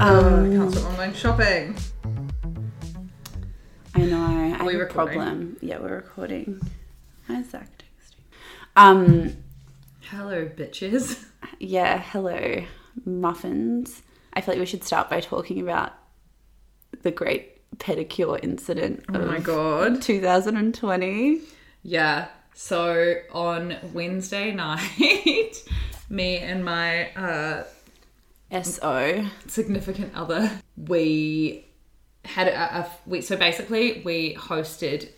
Oh, I can't stop online shopping. I know. I have we a recording? problem. Yeah, we're recording. Hi, Zach texting. Um, Hello, bitches. yeah, hello, muffins. I feel like we should start by talking about the great pedicure incident Oh my god. 2020. Yeah. So on Wednesday night, me and my uh, SO. significant other, we had a, a we so basically we hosted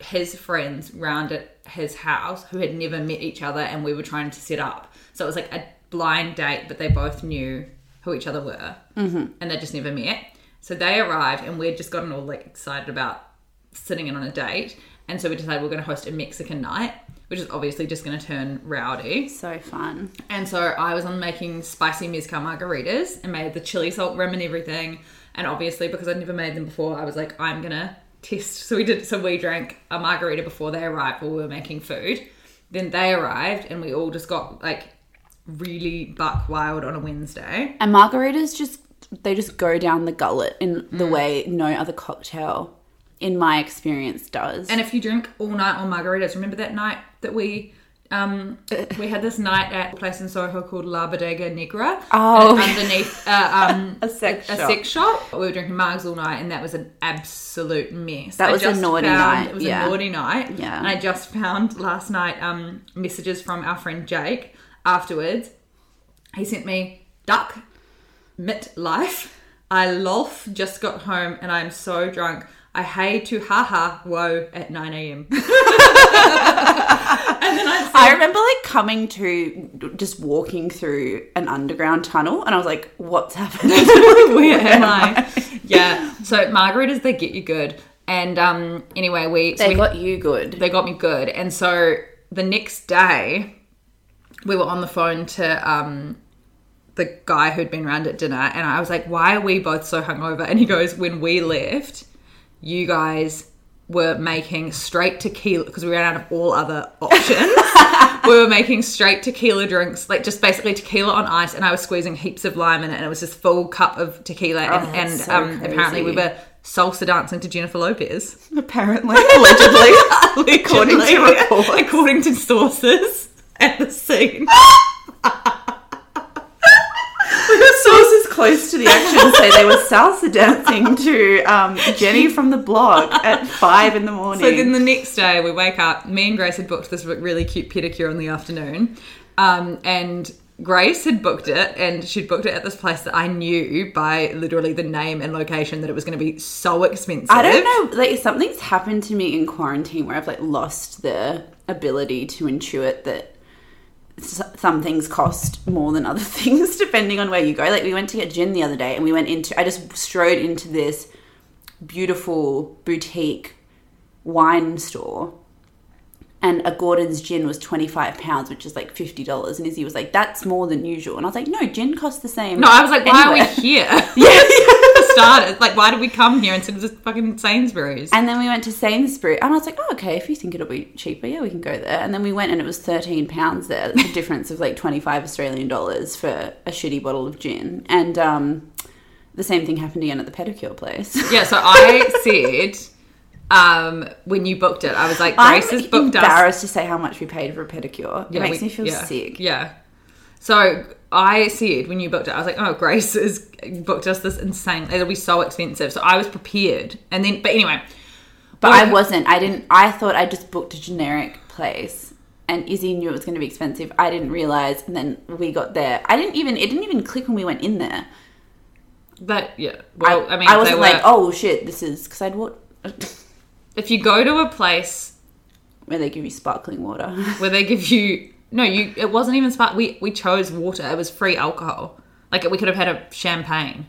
his friends round at his house who had never met each other and we were trying to set up. So it was like a blind date, but they both knew who each other were mm-hmm. and they just never met. So they arrived and we'd just gotten all like excited about sitting in on a date. And so we decided we we're going to host a Mexican night, which is obviously just going to turn rowdy. So fun. And so I was on making spicy mezcal margaritas and made the chili salt rim and everything. And obviously, because I'd never made them before, I was like, I'm gonna test. So we did. So we drank a margarita before they arrived while we were making food. Then they arrived, and we all just got like really buck wild on a Wednesday. And margaritas just they just go down the gullet in the Mm. way no other cocktail, in my experience, does. And if you drink all night on margaritas, remember that night that we um we had this night at a place in Soho called La Bodega Negra. Oh. Underneath uh, um A sex a, shop. sex shop. We were drinking mugs all night, and that was an absolute mess. That I was a naughty found- night, It was yeah. a naughty night. Yeah. And I just found last night um messages from our friend Jake afterwards. He sent me duck mit life. I lof just got home and I'm so drunk. I hey to haha whoa at 9 a.m. and then I I remember like coming to just walking through an underground tunnel, and I was like, "What's happening? where am I? yeah. So margaritas they get you good. And um anyway we so They we- got you good. they got me good. And so the next day, we were on the phone to um, the guy who'd been round at dinner, and I was like, "Why are we both so hungover?" And he goes, "When we left, you guys." Were making straight tequila because we ran out of all other options. we were making straight tequila drinks, like just basically tequila on ice, and I was squeezing heaps of lime in it, and it was this full cup of tequila. and Oh, and that's so um, apparently, we were salsa dancing to Jennifer Lopez. Apparently, allegedly, according to reports. according to sources at the scene. We were sources close to the action say they were salsa dancing to um, Jenny from the block at five in the morning. So then the next day we wake up. Me and Grace had booked this really cute pedicure in the afternoon, um, and Grace had booked it, and she'd booked it at this place that I knew by literally the name and location that it was going to be so expensive. I don't know, like something's happened to me in quarantine where I've like lost the ability to intuit that some things cost more than other things depending on where you go. Like we went to get gin the other day and we went into I just strode into this beautiful boutique wine store and a Gordon's gin was twenty five pounds, which is like fifty dollars. And Izzy was like, "That's more than usual." And I was like, "No, gin costs the same." No, I was like, why anywhere." are we here? Yeah, started. like, why did we come here instead of just fucking Sainsbury's? And then we went to Sainsbury, and I was like, "Oh, okay. If you think it'll be cheaper, yeah, we can go there." And then we went, and it was thirteen pounds there, the difference of like twenty five Australian dollars for a shitty bottle of gin. And um, the same thing happened again at the pedicure place. yeah, so I said um, when you booked it, I was like, I'm Grace has booked us. embarrassed to say how much we paid for a pedicure. It Yeah, makes we- me feel yeah, sick. Yeah. So I said when you booked it, I was like, oh, Grace has booked us this insane. It'll be so expensive. So I was prepared, and then, but anyway, But Well, I wasn't. I didn't. I thought I just booked a generic place, and Izzy knew it was going to be expensive. I didn't realize, and then we got there. I didn't even. It didn't even click when we went in there. but yeah. Well, I, mean, I wasn't were- like, oh shit, this is because I'd what if you go to a place where they give you sparkling water. where they give you no, you it wasn't even spark. We we chose water. It was free alcohol. Like we could have had a champagne,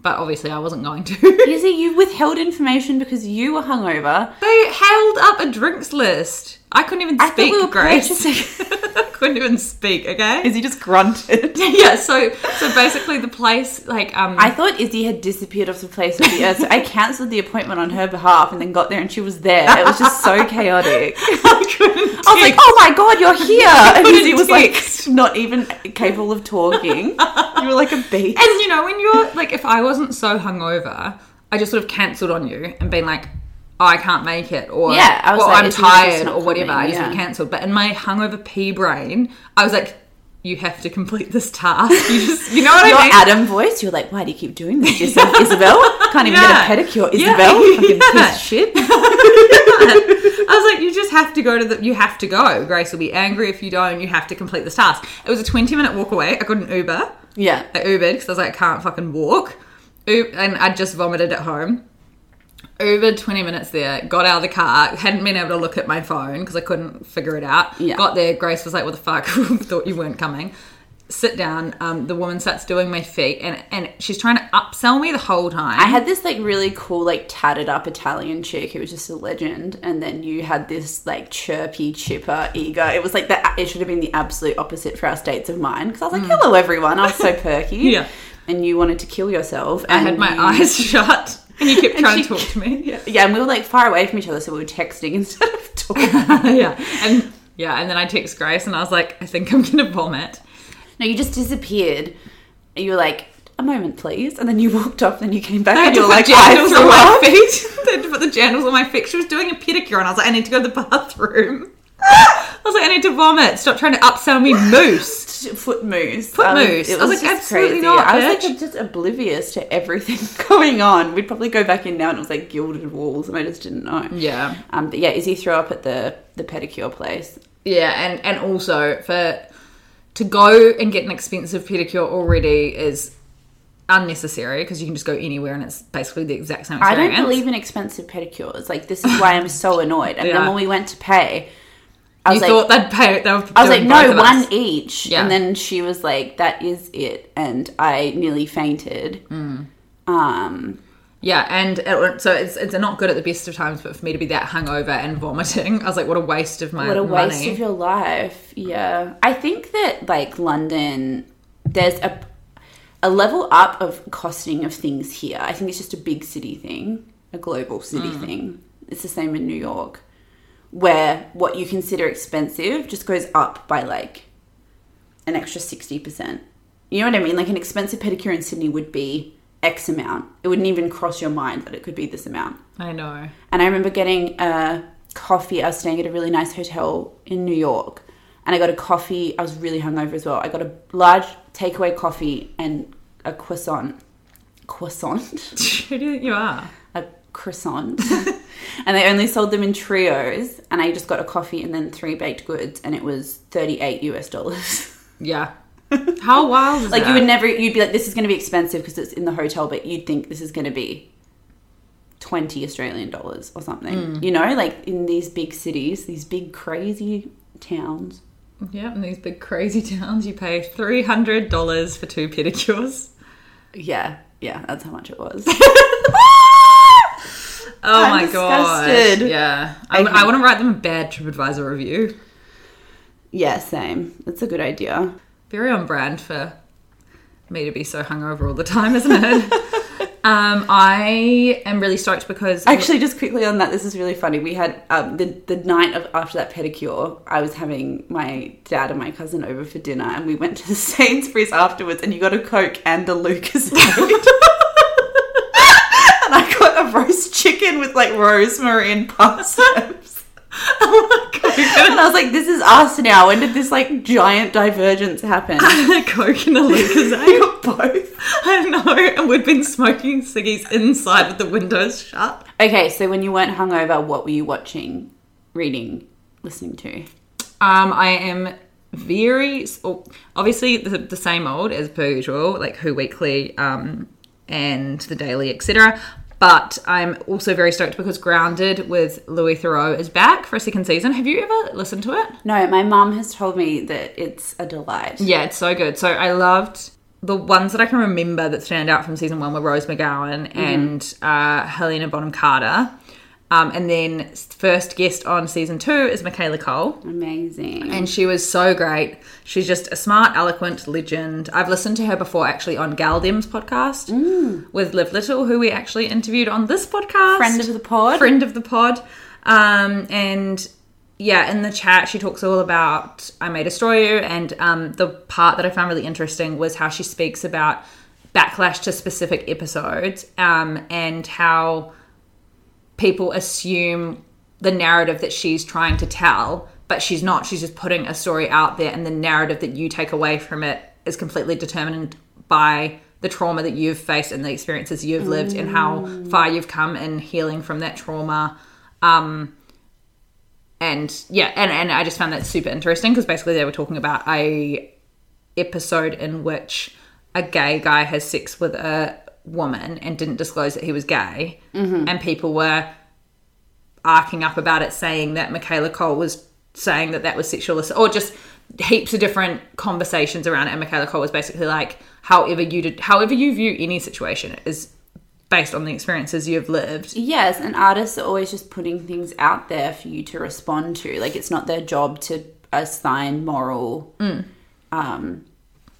but obviously I wasn't going to. Izzy, you withheld information because you were hungover. they held up a drinks list. I couldn't even I speak, we were Grace. I couldn't even speak. Okay. Izzy just grunted. yeah. So so basically the place like um I thought Izzy had disappeared off the face of the earth, so I cancelled the appointment on her behalf and then got there and she was there. It was just so chaotic. I couldn't. I was like, oh my god, you're here! And couldn't Izzy was like, not even capable of talking. You were like a beast. And you know, when you're like, if I wasn't so hungover, I just sort of cancelled on you and been like, oh, I can't make it, or Yeah, I was or like, I'm tired, or whatever. I coming, just would have yeah. cancelled. But in my hungover pea brain, I was like, you have to complete this task. You just, you know what Your I mean? Adam voice, you're like, why do you keep doing this to yourself, Isabel? Can't even Yeah. get a pedicure, Yeah. Isabel. Fucking Yeah. piece of shit. I was like, you just have to go to the. You have to go. Grace will be angry if you don't. You have to complete this task. It was a twenty minute walk away. I got an Uber. Yeah. I Ubered because I was like, I can't fucking walk. And I just vomited at home. Ubered 20 minutes there, got out of the car, hadn't been able to look at my phone because I couldn't figure it out. Yeah. Got there, Grace was like, What the fuck? Thought you weren't coming. Sit down, um, the woman starts doing my feet and, and she's trying to upsell me the whole time. I had this like really cool, like tatted up Italian chick who was just a legend, and then you had this like chirpy, chipper, eager. It was like that, it should have been the absolute opposite for our states of mind because I was like, "Hello, everyone." I was so perky. Mm. Yeah. And you wanted to kill yourself. I had my you- eyes shut and you kept And trying she- to talk to me. Yeah. yeah, and we were like far away from each other, so we were texting instead of talking. yeah. And yeah, and then I text Grace and I was like, I think I'm gonna vomit. no, you just disappeared. You were like, "A moment, please," and then you walked off. And then you came back, I and you put were like, "I jandals threw on my feet. I had to put the jandals on my feet. She was doing a pedicure, and I was like, I need to go to the bathroom. I was like, I need to vomit. Stop trying to upsell me mousse. foot mousse. Foot Um, mousse. It I was was, like, absolutely crazy. not, I was like just oblivious to everything going on. We'd probably go back in now and it was like gilded walls and I just didn't know. Yeah, Um, but yeah, Izzy threw up at the the pedicure place. yeah, and and also for to go and get an expensive pedicure already is unnecessary because you can just go anywhere and it's basically the exact same I don't believe in expensive pedicures. Like this is why I'm so annoyed. And Yeah. then when we went to pay, I you was like, thought they'd pay. They were I was like, no, one each. Yeah. And then she was like, that is it. And I nearly fainted. Mm. Um, Yeah, and it, so it's it's not good at the best of times, but for me to be that hungover and vomiting, I was like, what a waste of my What a waste money. of your life. Yeah. I think that like London there's a a level up of costing of things here. I think it's just a big city thing, a global city Mm. thing. It's the same in New York where what you consider expensive just goes up by like an extra 60%. You know what I mean? Like an expensive pedicure in Sydney would be X amount. It wouldn't even cross your mind that it could be this amount. I know. And I remember getting a coffee. I was staying at a really nice hotel in New York. And I got a coffee. I was really hungover as well. I got a large takeaway coffee and a croissant. Croissant? Who do you think you are? a croissant. and they only sold them in trios. And I just got a coffee and then three baked goods. And it was 38 US dollars. Yeah. How wild is like that? you would never you'd be like this is going to be expensive because it's in the hotel but you'd think this is going to be 20 australian dollars or something Mm. you know like in these big cities these big crazy towns Yeah, in these big crazy towns, you pay three hundred dollars for two pedicures. yeah yeah that's how much it was Oh I'm my god! Yeah, I, Okay. I want to write them a bad TripAdvisor review. yeah same that's a good idea Very on brand for me to be so hungover all the time, isn't it? um, I am really stoked because Actually, just quickly on that, this is really funny. We had um, the the night of after that pedicure, I was having my dad and my cousin over for dinner, and we went to the Sainsbury's afterwards, and you got a Coke and a Lucas. got a roast chicken with like rosemary and parsnips. oh my god, And I was like, "This is us now." When did this like giant divergence happen? Coke and a Lucozade. got both. I know, and we'd been smoking ciggies inside with the windows shut. Okay, so when you weren't hungover, what were you watching, reading, listening to? Um, I am very oh, obviously the, the same old as per usual, like Who Weekly, um, and the Daily, etc. But I'm also very stoked because Grounded with Louis Theroux is back for a second season. Have you ever listened to it? No, my mum has told me that it's a delight. Yeah, it's so good. So I loved the ones that I can remember that stand out from season one were Rose McGowan and uh, Helena Bonham Carter. Um, and then first guest on season two is Michaela Coel. Amazing. And she was so great. She's just a smart, eloquent legend. I've listened to her before actually on gal-dem's podcast with Liv Little, who we actually interviewed on this podcast. Friend of the pod. Friend of the pod. Um, and yeah, in the chat, she talks all about I May Destroy You. And um, the part that I found really interesting was how she speaks about backlash to specific episodes um, and how people assume the narrative that she's trying to tell, but she's not. She's just putting a story out there, and the narrative that you take away from it is completely determined by the trauma that you've faced and the experiences you've lived and how far you've come in healing from that trauma. Um, and yeah, and, and I just found that super interesting because basically they were talking about a episode in which a gay guy has sex with a woman and didn't disclose that he was gay, and people were arcing up about it, saying that Michaela Coel was saying that that was sexual assault, or just heaps of different conversations around it. And Michaela Coel was basically like, however you did, however you view any situation is based on the experiences you've lived. Yes, and artists are always just putting things out there for you to respond to. Like it's not their job to assign moral, um,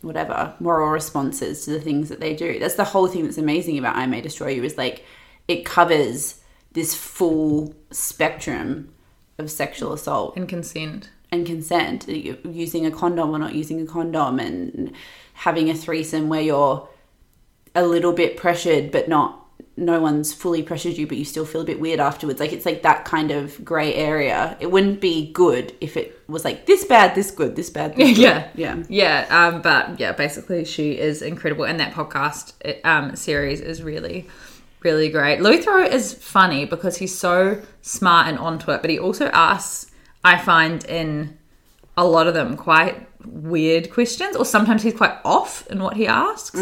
whatever moral responses to the things that they do. That's the whole thing that's amazing about I May Destroy You is like it covers this full spectrum of sexual assault And consent. and consent, using a condom or not using a condom, and having a threesome where you're a little bit pressured, but not no one's fully pressured you, but you still feel a bit weird afterwards. Like it's like that kind of grey area. It wouldn't be good if it was like this bad, this good, this bad, this good. yeah yeah. yeah um but yeah basically she is incredible and that podcast um series is really really great louis Theroux is funny because he's so smart and onto it but he also asks i find in a lot of them quite weird questions or sometimes he's quite off in what he asks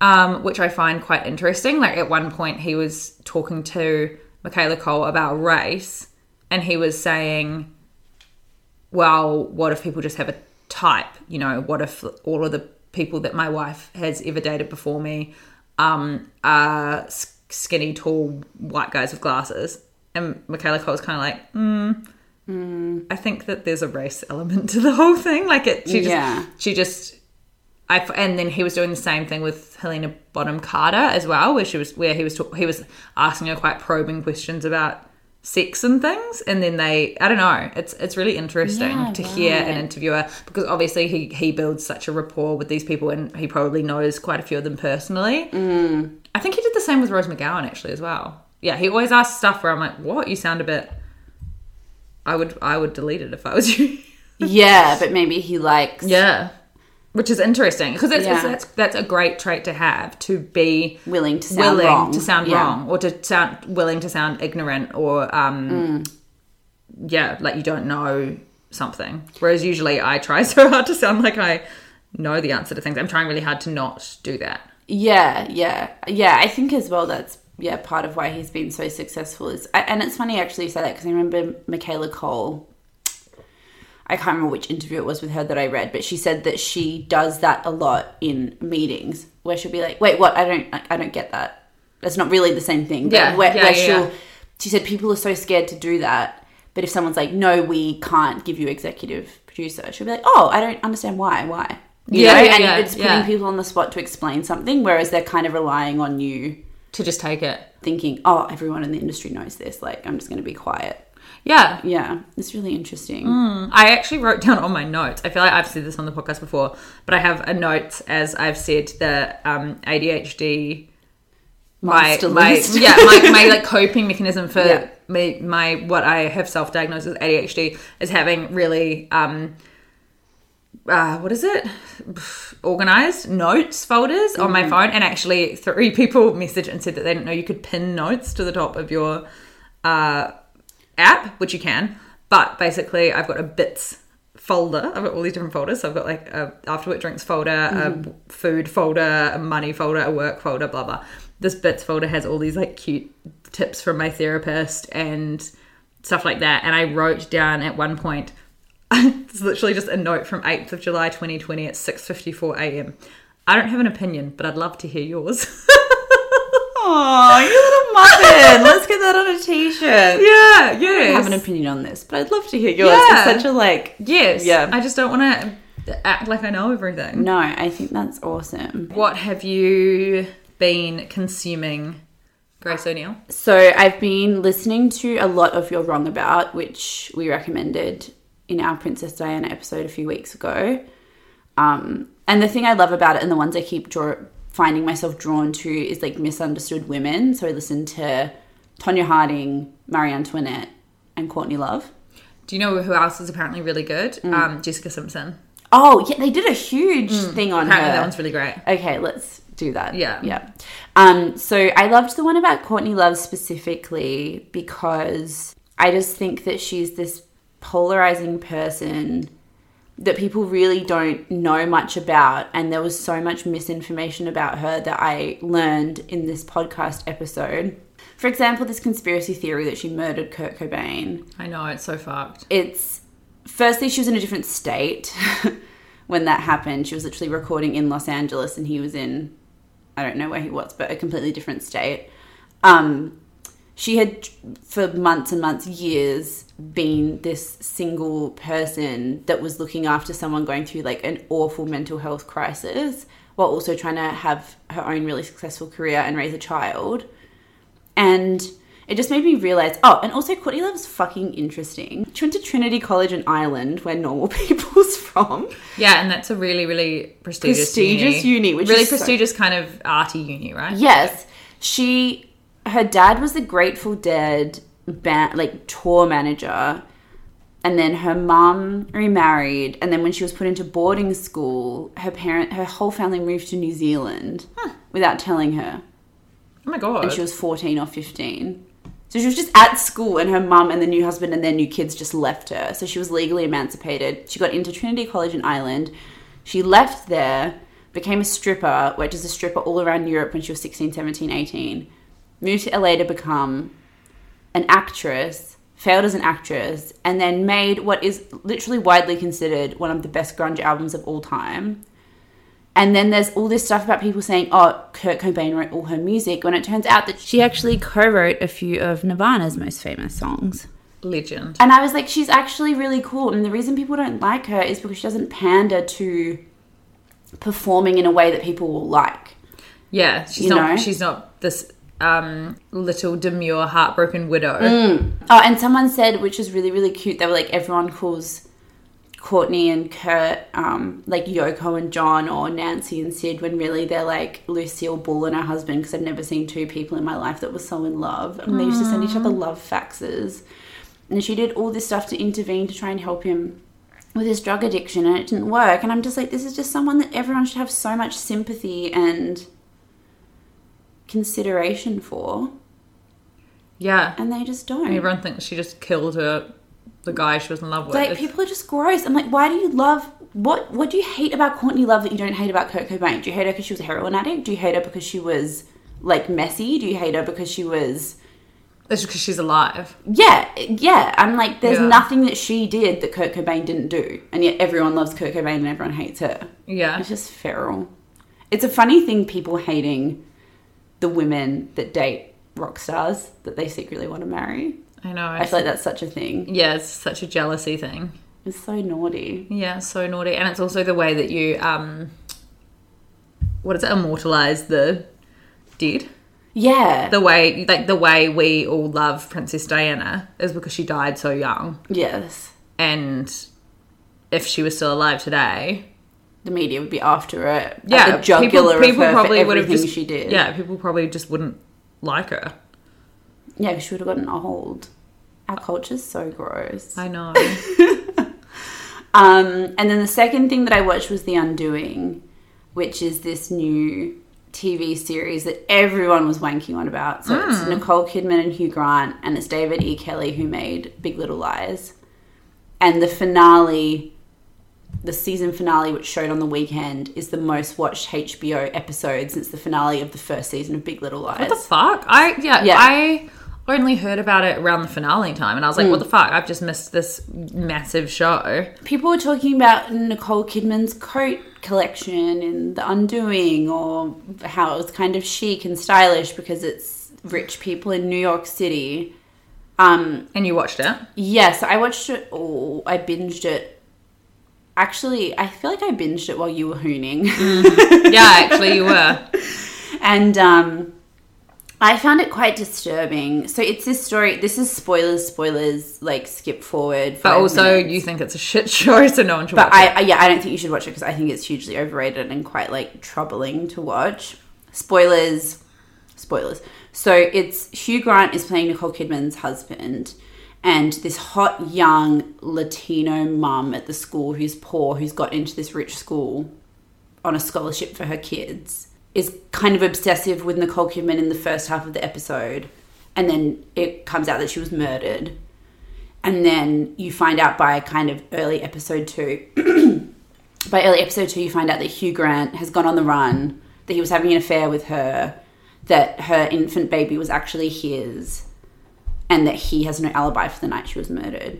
um, which I find quite interesting. Like at one point, he was talking to Michaela Coel about race, and he was saying, "Well, what if people just have a type? You know, what if all of the people that my wife has ever dated before me um, are skinny, tall white guys with glasses?" And Michaela Coel's kind of like, mm, I think that there's a race element to the whole thing. Like it, she just, Yeah. she just I and then he was doing the same thing with Helena Bonham Carter as well, where she was where he was talk- he was asking her quite probing questions about sex and things, and then they I don't know, it's it's really interesting Yeah, to hear an interviewer because obviously he he builds such a rapport with these people, and he probably knows quite a few of them personally. Mm. I think he did the same with Rose McGowan actually as well. Yeah, he always asks stuff where I'm like, what? You sound a bit. I would I would delete it if I was you. Yeah, but maybe he likes Yeah. Which is interesting because it's- Yeah. that's that's a great trait to have to be willing to sound willing wrong. to sound Yeah. wrong or to sound willing to sound ignorant or um Mm. yeah like you don't know something whereas usually I try so hard to sound like I know the answer to things. I'm trying really hard to not do that. Yeah, yeah, yeah. I think as well that's yeah part of why he's been so successful is, and it's funny actually you say that because I remember Michaela Coel. I can't remember which interview it was with her that I read, but she said that she does that a lot in meetings where she'll be like, "Wait, what? I don't, I don't get that. That's not really the same thing." But Yeah, where, yeah, where yeah, she'll, yeah. she said people are so scared to do that, but if someone's like, "No, we can't give you executive producer," she'll be like, "Oh, I don't understand why. Why?" You Yeah, know, and it's putting people on the spot to explain something, whereas they're kind of relying on you To just take it. thinking, "Oh, everyone in the industry knows this. Like, I'm just going to be quiet." Yeah. Yeah, it's really interesting. I actually wrote down on my notes. I feel like I've said this on the podcast before, but I have a note as I've said the um, ADHD. My, Monster my list. yeah my, my like coping mechanism for Yeah. me my what I have self diagnosed as ADHD is having really um uh, what is it? Organized notes folders on my phone and actually three people messaged and said that they didn't know you could pin notes to the top of your uh, app which you can. But basically i've got a bits folder. I've got all these different folders. So i've got like a after work drinks folder a food folder a money folder a work folder blah blah. This bits folder has all these like cute tips from my therapist and stuff like that. And i wrote down at one point it's literally just a note from 8th of July 2020 at 6:54 a.m. I don't have an opinion, but I'd love to hear yours. Oh, you little muffin! Let's get that on a t-shirt. yeah, yeah. I have an opinion on this, but I'd love to hear yours. Yeah. It's such a like. yes. Yeah. I just don't want to act like I know everything. No, I think that's awesome. What have you been consuming, Grace O'Neill? So I've been listening to a lot of You're Wrong About, which we recommended in our Princess Diana episode a few weeks ago. Um, and the thing I love about it, and the ones I keep draw- finding myself drawn to, is like misunderstood women. So I listened to Tonya Harding, Marie Antoinette, and Courtney Love. Do you know who else is apparently really good? Um, Jessica Simpson. Oh, yeah, they did a huge thing on Apparently her. that one's really great. Okay, let's do that. Yeah. Yeah. Um, so I loved the one about Courtney Love specifically because I just think that she's this polarizing person that people really don't know much about. And there was so much misinformation about her that I learned in this podcast episode. For example, this conspiracy theory that she murdered Kurt Cobain I know it's so fucked. it's firstly she was in a different state when that happened she was literally recording in los angeles and he was in i don't know where he was but a completely different state um she had for months and months years been this single person that was looking after someone going through like an awful mental health crisis while also trying to have her own really successful career and raise a child. And it just made me realize oh and also courtney love's fucking interesting. She went to trinity college in ireland where normal people's from. Yeah, and that's a really, really prestigious, Prestigious uni, which really is so- prestigious kind of arty uni, right? yes. She her dad was the grateful dead band like tour manager and then her mum remarried and then when she was put into boarding school her parent her whole family moved to new zealand without telling her Oh my god. and she was 14 or 15. So she was just at school, and her mum and the new husband and their new kids just left her. So she was legally emancipated. She got into Trinity College in Ireland. She left there, became a stripper, worked as a stripper all around Europe when she was 16, 17, 18. Moved to LA to become an actress, failed as an actress, and then made what is literally widely considered one of the best grunge albums of all time. And then there's all this stuff about people saying, oh, Kurt Cobain wrote all her music, when it turns out that she actually co wrote a few of Nirvana's most famous songs. Legend. And I was like, she's actually really cool. And the reason people don't like her is because she doesn't pander to performing in a way that people will like. Yeah, she's You not. know? She's not this um, little demure, heartbroken widow. Oh, and someone said, which is really, really cute, they were like, everyone calls Courtney and Kurt um, like Yoko and John or Nancy and Sid when really they're like Lucille Ball and her husband because I've never seen two people in my life that were so in love. And they used to send each other love faxes. And she did all this stuff to intervene to try and help him with his drug addiction and it didn't work. And I'm just like, this is just someone that everyone should have so much sympathy and consideration for. Yeah, And they just don't. and everyone thinks she just killed her the guy she was in love with. Like people are just gross. I'm like, why do you love what? What do you hate about Courtney Love that you don't hate about Kurt Cobain? Do you hate her because she was a heroin addict? Do you hate her because she was like messy? Do you hate her because she was? it's because she's alive. Yeah, yeah. I'm like, there's Yeah. nothing that she did that Kurt Cobain didn't do, and yet everyone loves Kurt Cobain and everyone hates her. Yeah. It's just feral. It's a funny thing, people hating the women that date rock stars that they secretly want to marry. I know. I feel like that's such a thing. yeah, it's such a jealousy thing. It's so naughty. Yeah, so naughty. And it's also the way that you um what is it, immortalize the dead. Yeah. The way like the way we all love Princess Diana is because she died so young. yes. And if she was still alive today, The media would be after it. yeah, the jugular people, people probably would have just she did. Yeah, people probably just wouldn't like her. Yeah, she would have gotten old. Our culture's so gross. I know. Um, and then the second thing that I watched was The Undoing, which is this new TV series that everyone was wanking on about. So it's Nicole Kidman and Hugh Grant, and it's David E. Kelley who made Big Little Lies. And the finale, the season finale, which showed on the weekend, is the most watched HBO episode since the finale of the first season of Big Little Lies. what the fuck? I yeah, Yeah. I only heard about it around the finale time and I was like, what the fuck? I've just missed this massive show. people were talking about Nicole Kidman's coat collection in The Undoing, or how it was kind of chic and stylish because it's rich people in New York City. Um, And you watched it? yes, I watched it. Oh, I binged it. Actually, I feel like I binged it while you were hooning, yeah, actually you were. and um, I found it quite disturbing. So it's this story. This is spoilers, spoilers. Like skip forward. But also minutes. you think it's a shit show, so no one should But watch I, it. I yeah, I don't think you should watch it because I think it's hugely overrated and quite like troubling to watch. Spoilers, spoilers. So it's Hugh Grant is playing Nicole Kidman's husband, and this hot young Latino mum at the school who's poor, who's got into this rich school on a scholarship for her kids, is kind of obsessive with Nicole Kidman in the first half of the episode, and then it comes out that she was murdered. And then you find out by kind of early episode two, by early episode two, you find out that Hugh Grant has gone on the run, that he was having an affair with her, that her infant baby was actually his, and that he has no alibi for the night she was murdered.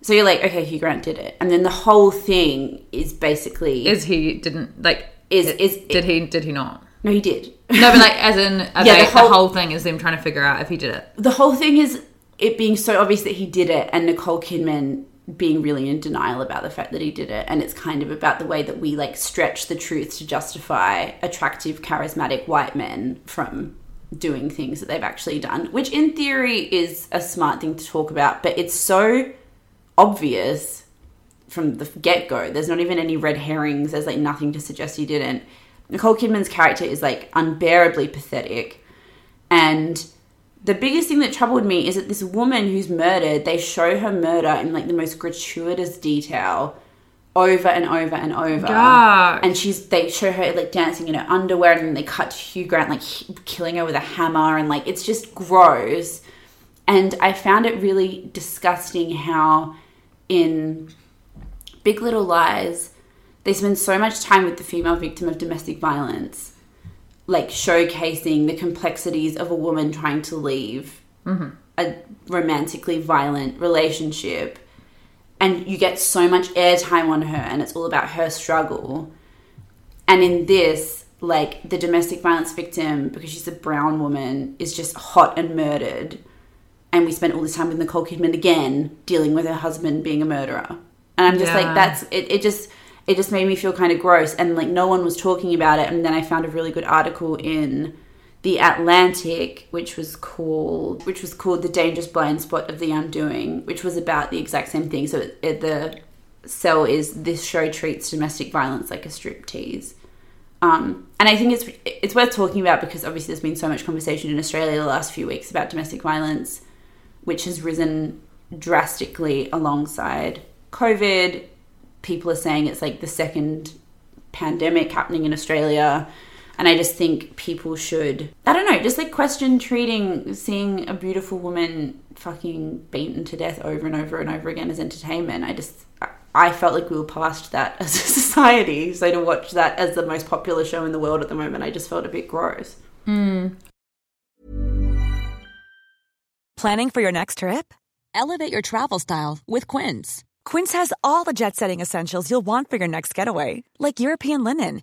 So you're like, okay, Hugh Grant did it, and then the whole thing is basically Is he didn't like is it- is did he did he not? no, he did. No, but like as in are Yeah, they, the the, whole- whole, thing is them trying to figure out if he did it. the whole thing is it being so obvious that he did it and Nicole Kidman being really in denial about the fact that he did it and it's kind of about the way that we like stretch the truth to justify attractive charismatic white men from doing things that they've actually done which in theory is a smart thing to talk about but it's so obvious from the get-go. There's not even any red herrings. There's like nothing to suggest you didn't. Nicole Kidman's character is like unbearably pathetic. And the biggest thing that troubled me is that this woman who's murdered, they show her murder in like the most gratuitous detail over and over and over. Yuck. And she's they show her like dancing in her underwear and then they cut to Hugh Grant like h- killing her with a hammer and like it's just gross. And I found it really disgusting how in Big Little Lies they spend so much time with the female victim of domestic violence like showcasing the complexities of a woman trying to leave mm-hmm. a romantically violent relationship and you get so much airtime on her and it's all about her struggle. And in this like the domestic violence victim because she's a brown woman is just hot and murdered. And we spent all this time with nicole kidman again dealing with her husband being a murderer. And i'm just Yeah. like that's it, it just it just made me feel kind of gross. And like no one was talking about it. And then i found a really good article in the atlantic which was called which was called the dangerous blind spot of the undoing which was about the exact same thing so it, it, the cell is this show treats domestic violence like a striptease um, and I think it's it's worth talking about because obviously there's been so much conversation in Australia the last few weeks about domestic violence, which has risen drastically alongside COVID. People are saying it's like the second pandemic happening in Australia. And I just think people should, I don't know, just like question treating, seeing a beautiful woman fucking beaten to death over and over and over again as entertainment. I just I felt like we were past that as a society. So to watch that as the most popular show in the world at the moment, I just felt a bit gross. Hmm. Planning for your next trip? Elevate your travel style with Quince. Quince has all the jet setting essentials you'll want for your next getaway, like European linen,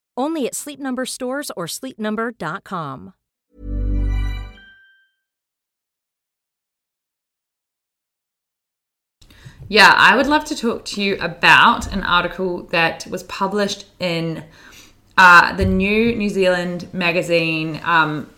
Only at Sleep Number stores or sleepnumber.com. Yeah, I would love to talk to you about an article that was published in uh, the new New Zealand magazine um,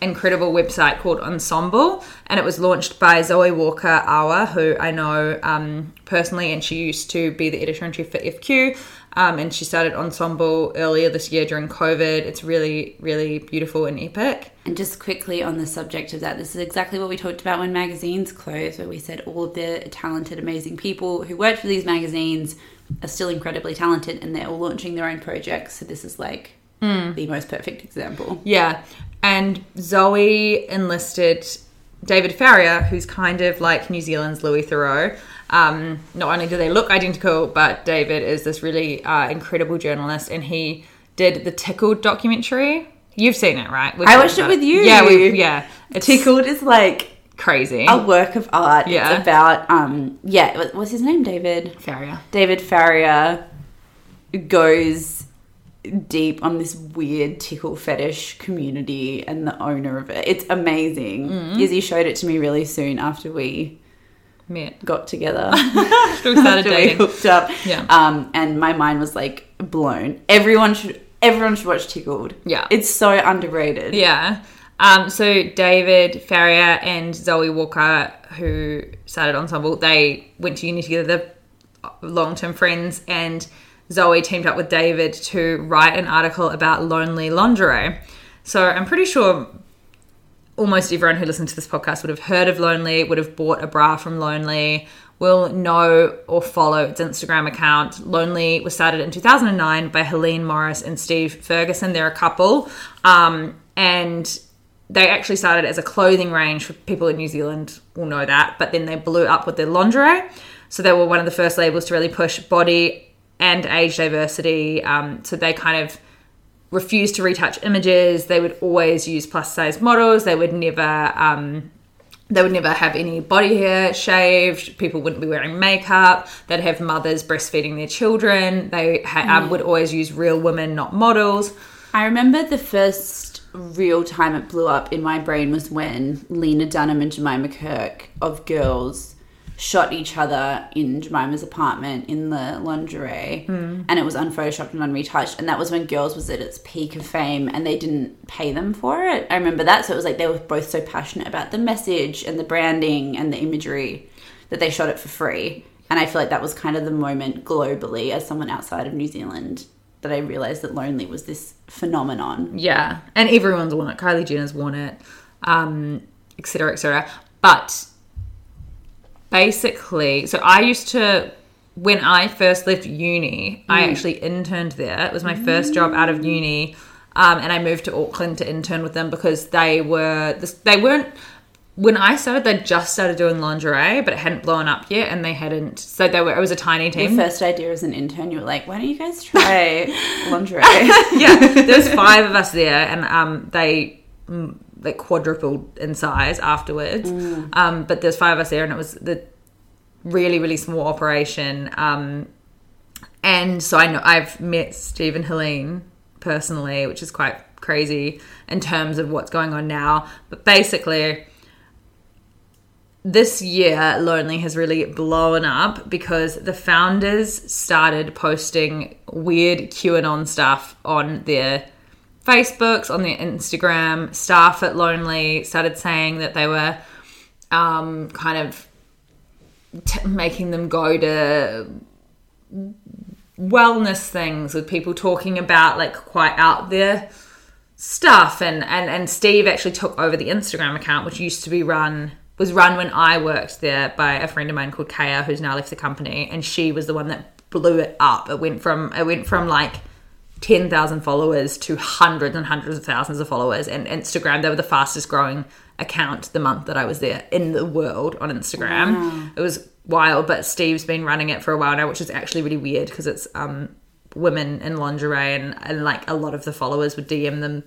incredible website called Ensemble, and it was launched by Zoe Walker Ahwa, who I know um, personally, and she used to be the editor in chief for FQ. Um, and she started Ensemble earlier this year during COVID. It's really, really beautiful and epic. And just quickly on the subject of that, this is exactly what we talked about when magazines closed, where we said all of the talented, amazing people who worked for these magazines are still incredibly talented and they're all launching their own projects. So this is like the most perfect example. Yeah. And Zoe enlisted David Farrier, who's kind of like New Zealand's Louis Theroux. Um, not only do they look identical, but David is this really uh, incredible journalist, and he did the Tickled documentary. You've seen it, right? We've I watched it about with you. Yeah, we, yeah. It's Tickled is like crazy. a work of art. Yeah. It's about um yeah, what- what's his name? David. Farrier. David Farrier goes deep on this weird tickle fetish community and the owner of it. It's amazing. Mm. Izzy showed it to me really soon after we Met. got together. Started dating. hooked up. Yeah. Um, and my mind was like blown. Everyone should everyone should watch Tickled. Yeah. It's so underrated. Yeah. Um, so David Farrier and Zoe Walker, who started Ensemble, they went to uni together. They're long-term friends, and Zoe teamed up with David to write an article about lonely lingerie. So I'm pretty sure almost everyone who listens to this podcast would have heard of Lonely, would have bought a bra from Lonely, will know or follow its Instagram account. Lonely was started in 2009 by Helene Morris and Steve Ferguson. They're a couple. Um, and they actually started as a clothing range for people in New Zealand will know that, but then they blew up with their lingerie. So they were one of the first labels to really push body and age diversity. Um, so they kind of refused to retouch images. They would always use plus size models. They would never um, they would never have any body hair shaved. People wouldn't be wearing makeup. They'd have mothers breastfeeding their children. They ha- um, would always use real women, not models. I remember the first real time it blew up in my brain was when Lena Dunham and Jemima Kirk of Girls shot each other in Jemima's apartment in the lingerie and it was unphotoshopped and unretouched and that was when Girls was at its peak of fame and they didn't pay them for it. I remember that so it was like they were both so passionate about the message and the branding and the imagery that they shot it for free. And I feel like that was kind of the moment globally as someone outside of New Zealand that I realized that Lonely was this phenomenon. Yeah, and everyone's worn it. Kylie Jenner's worn it, um, et cetera, et cetera. But basically, so I used to, when I first left uni, I actually interned there. It was my first job out of uni, um, and I moved to Auckland to intern with them because they were this, they weren't. When I started, they just started doing lingerie, but it hadn't blown up yet, and they hadn't. So they were. It was a tiny team. Your first idea as an intern, you were like, why don't you guys try lingerie? yeah, there's five of us there, and um, they mm, like quadrupled in size afterwards. Um, but there's five of us there, and it was the really, really small operation. Um, and so I know I've met Stephen Helene personally, which is quite crazy in terms of what's going on now. But basically, this year lonely has really blown up because the founders started posting weird qanon stuff on their facebooks on their instagram staff at lonely started saying that they were um, kind of t- making them go to wellness things with people talking about like quite out there stuff. And and and Steve actually took over the Instagram account which used to be run was run when I worked there by a friend of mine called Kaya who's now left the company. And she was the one that blew it up. It went from it went from like 10,000 followers to hundreds and hundreds of thousands of followers and Instagram they were the fastest growing account the month that I was there in the world on Instagram it was wild but Steve's been running it for a while now which is actually really weird because it's um women in lingerie and, and like a lot of the followers would DM them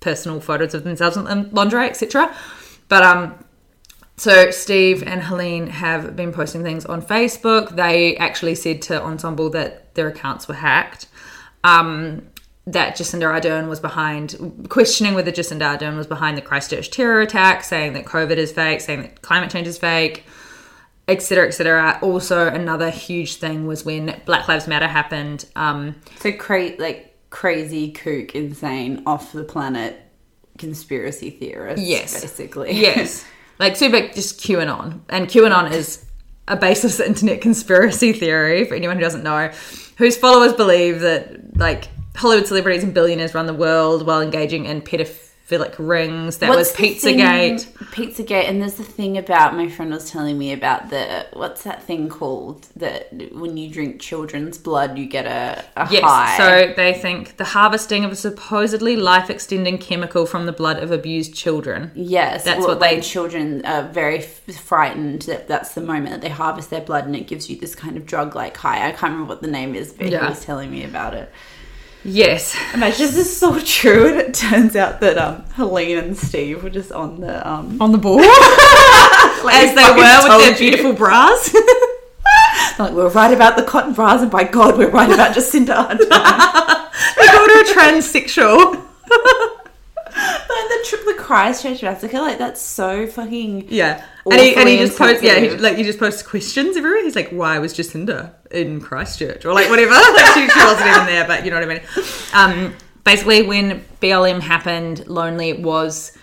personal photos of themselves in lingerie etc but um so Steve and Helene have been posting things on Facebook. They actually said to Ensemble that their accounts were hacked. Um, that Jacinda Ardern was behind, questioning whether Jacinda Ardern was behind the Christchurch terror attack, saying that COVID is fake, saying that climate change is fake, etc., etc. Also, another huge thing was when Black Lives Matter happened. Um, So cra- like crazy, kook, insane, off the planet conspiracy theorists. Yes. basically. Yes. like super just QAnon. And QAnon is a baseless internet conspiracy theory for anyone who doesn't know, whose followers believe that like Hollywood celebrities and billionaires run the world while engaging in pedophilic rings. That was Pizzagate. Pizzagate, and there's the thing about my friend was telling me about the what's that thing called that when you drink children's blood you get a, a Yes, high. so they think the harvesting of a supposedly life extending chemical from the blood of abused children. Yes, That's well, what they- children are very f- frightened that that's the moment that they harvest their blood and it gives you this kind of drug like high. I can't remember what the name is, but Yeah. he was telling me about it. Yes. Imagine this is so true, and it turns out that um, Helene and Steve were just on the um, On the ball. As they were with their you. beautiful bras. Like we're right about the cotton bras, and by God, we're right about Jacinda Ardern. they called her a transsexual. Like the trip, the Christchurch massacre, like that's so fucking. Yeah, and he, and he just posts. Yeah, he, like he just posts questions everywhere. He's like, "Why was Jacinda in Christchurch?" or like whatever. like she, she wasn't even there, but you know what I mean. Um, basically, when BLM happened, Lonely was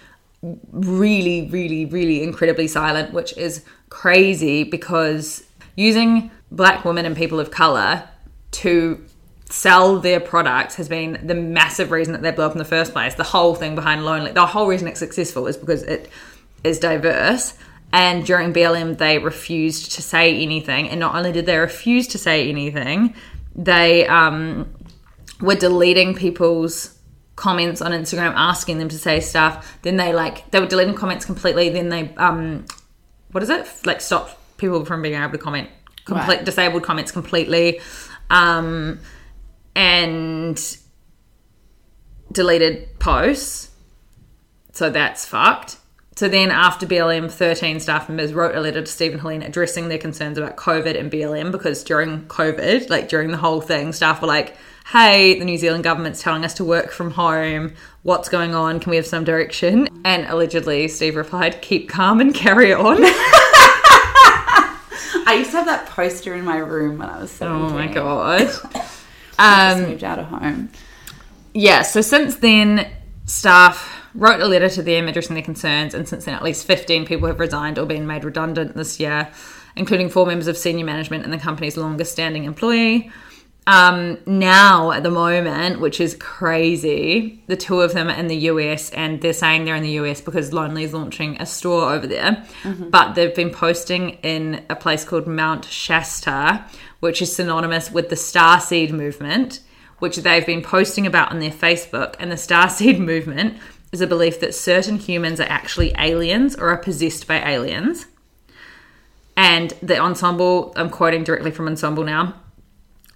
really, really, really incredibly silent, which is crazy because using black women and people of color to sell their products has been the massive reason that they blew up in the first place. The whole thing behind Lonely, the whole reason it's successful is because it is diverse. And during BLM, they refused to say anything. And not only did they refuse to say anything, they um, were deleting people's comments on Instagram, asking them to say stuff. Then they like they were deleting comments completely. Then they um, what is it? Like stopped people from being able to comment, complete Right. disabled comments completely, um, and deleted posts. So that's fucked. So then, after BLM, 13 staff members wrote a letter to Stephen Helene addressing their concerns about COVID and BLM because during COVID, like during the whole thing, staff were like, hey, the New Zealand government's telling us to work from home. What's going on? Can we have some direction? And allegedly, Steve replied, keep calm and carry on. I used to have that poster in my room when I was seventeen. oh my God. Um, moved out of home. yeah, so since then, staff wrote a letter to them addressing their concerns, and since then, at least 15 people have resigned or been made redundant this year, including four members of senior management and the company's longest standing employee. Um, now, at the moment, which is crazy, the two of them are in the US, and they're saying they're in the US because Lonely is launching a store over there. But they've been posting in a place called Mount Shasta, which is synonymous with the Starseed movement, which they've been posting about on their Facebook. And the Starseed movement is a belief that certain humans are actually aliens or are possessed by aliens. And the ensemble, I'm quoting directly from Ensemble now.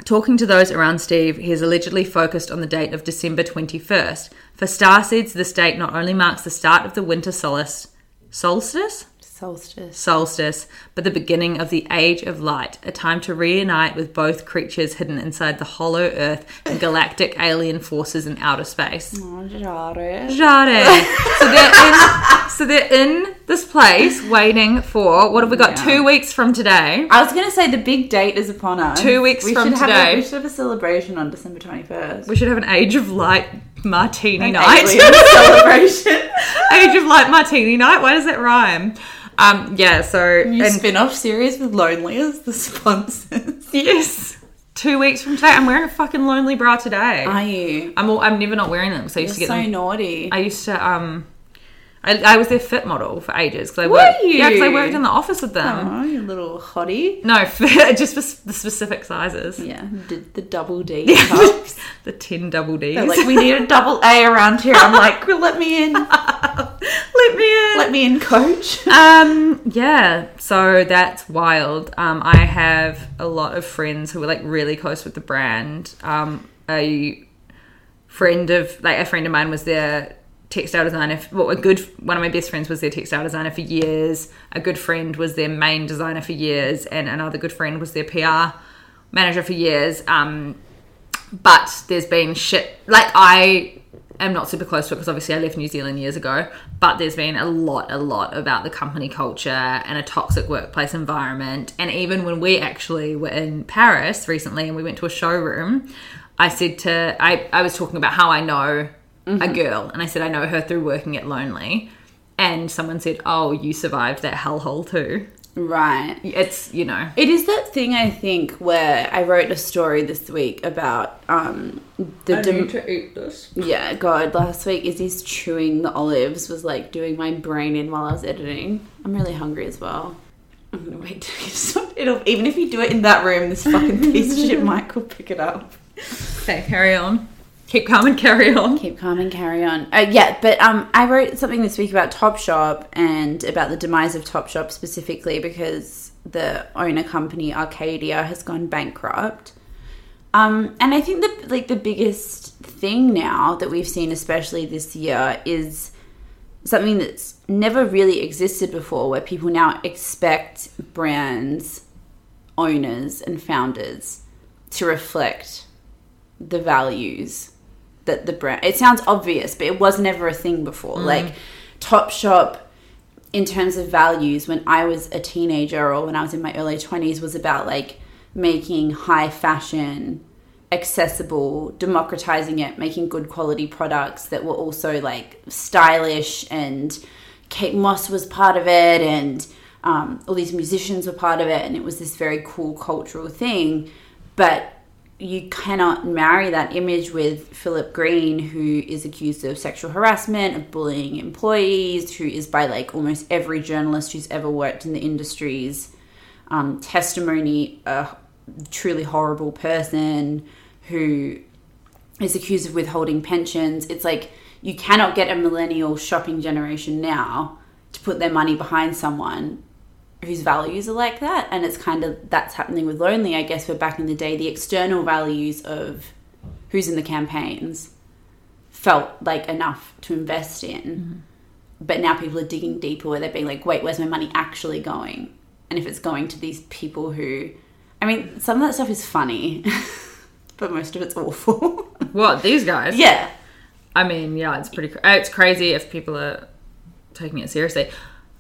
Talking to those around Steve, he is allegedly focused on the date of December 21st. For starseeds, this date not only marks the start of the winter solace, solstice? Solstice. solstice, but the beginning of the age of light, a time to reunite with both creatures hidden inside the hollow earth and galactic alien forces in outer space. Oh, Jare. Jade. so they're in so they're in this place waiting for what have we got? Yeah. Two weeks from today. I was gonna say the big date is upon us. Two weeks we from today. A, we should have a celebration on December twenty first. We should have an age of light martini night. celebration. age of light martini night. Why does that rhyme? Um, yeah, so New and spin-off series with Lonely as the sponsors. yes. Two weeks from today. I'm wearing a fucking lonely bra today. Are you? I'm all, I'm never not wearing them So I You're used to get so them. naughty. I used to um, I, I was their fit model for ages because I Were worked. Yeah, because I worked in the office with them. oh, you little hottie. No, just for the specific sizes. Yeah, did the double D cups. the ten double Ds. They're like, we need a double A around here. I'm like, let me in, Let me in. let me in, coach. Um, yeah, so that's wild. Um, I have a lot of friends who are like really close with the brand. Um, a friend of like a friend of mine was their textile designer. Well, a good one of my best friends was their textile designer for years. A good friend was their main designer for years, and another good friend was their PR manager for years. Um, but there's been shit like I am not super close to it because obviously I left New Zealand years ago. But there's been a lot, a lot about the company culture and a toxic workplace environment. And even when we actually were in Paris recently and we went to a showroom, I said to I I was talking about how I know a girl, and I said I know her through working at Lonely. And someone said, "Oh, you survived that hellhole too." Right. It's you know, It is that thing I think where I wrote a story this week about um the dem- to eat this. yeah God last week Izzy's chewing the olives was like doing my brain in while I was editing. I'm really hungry as well. I'm gonna wait till you stop. It'll even if you do it in that room, this fucking piece of shit Mike will pick it up. Okay, carry on. Keep calm and carry on. Keep calm and carry on. Uh, yeah, but um, I wrote something this week about Topshop and about the demise of Topshop specifically because the owner company Arcadia has gone bankrupt. Um, and I think the like the biggest thing now that we've seen, especially this year, is something that's never really existed before, where people now expect brands, owners, and founders to reflect the values that the brand it sounds obvious but it was never a thing before. Like topshop in terms of values when i was a teenager or when i was in my early 20s was about like making high fashion accessible democratizing it making good quality products that were also like stylish and kate moss was part of it and um, all these musicians were part of it and it was this very cool cultural thing. But you cannot marry that image with Philip Green, who is accused of sexual harassment, of bullying employees, who is by like almost every journalist who's ever worked in the industry's um, testimony, a truly horrible person who is accused of withholding pensions. It's like you cannot get a millennial shopping generation now to put their money behind someone whose values are like that and it's kind of that's happening with lonely i guess where back in the day the external values of who's in the campaigns felt like enough to invest in mm-hmm. but now people are digging deeper where they're being like wait where's my money actually going and if it's going to these people who i mean some of that stuff is funny but most of it's awful What these guys? yeah I mean, yeah, it's pretty. It's crazy if people are taking it seriously.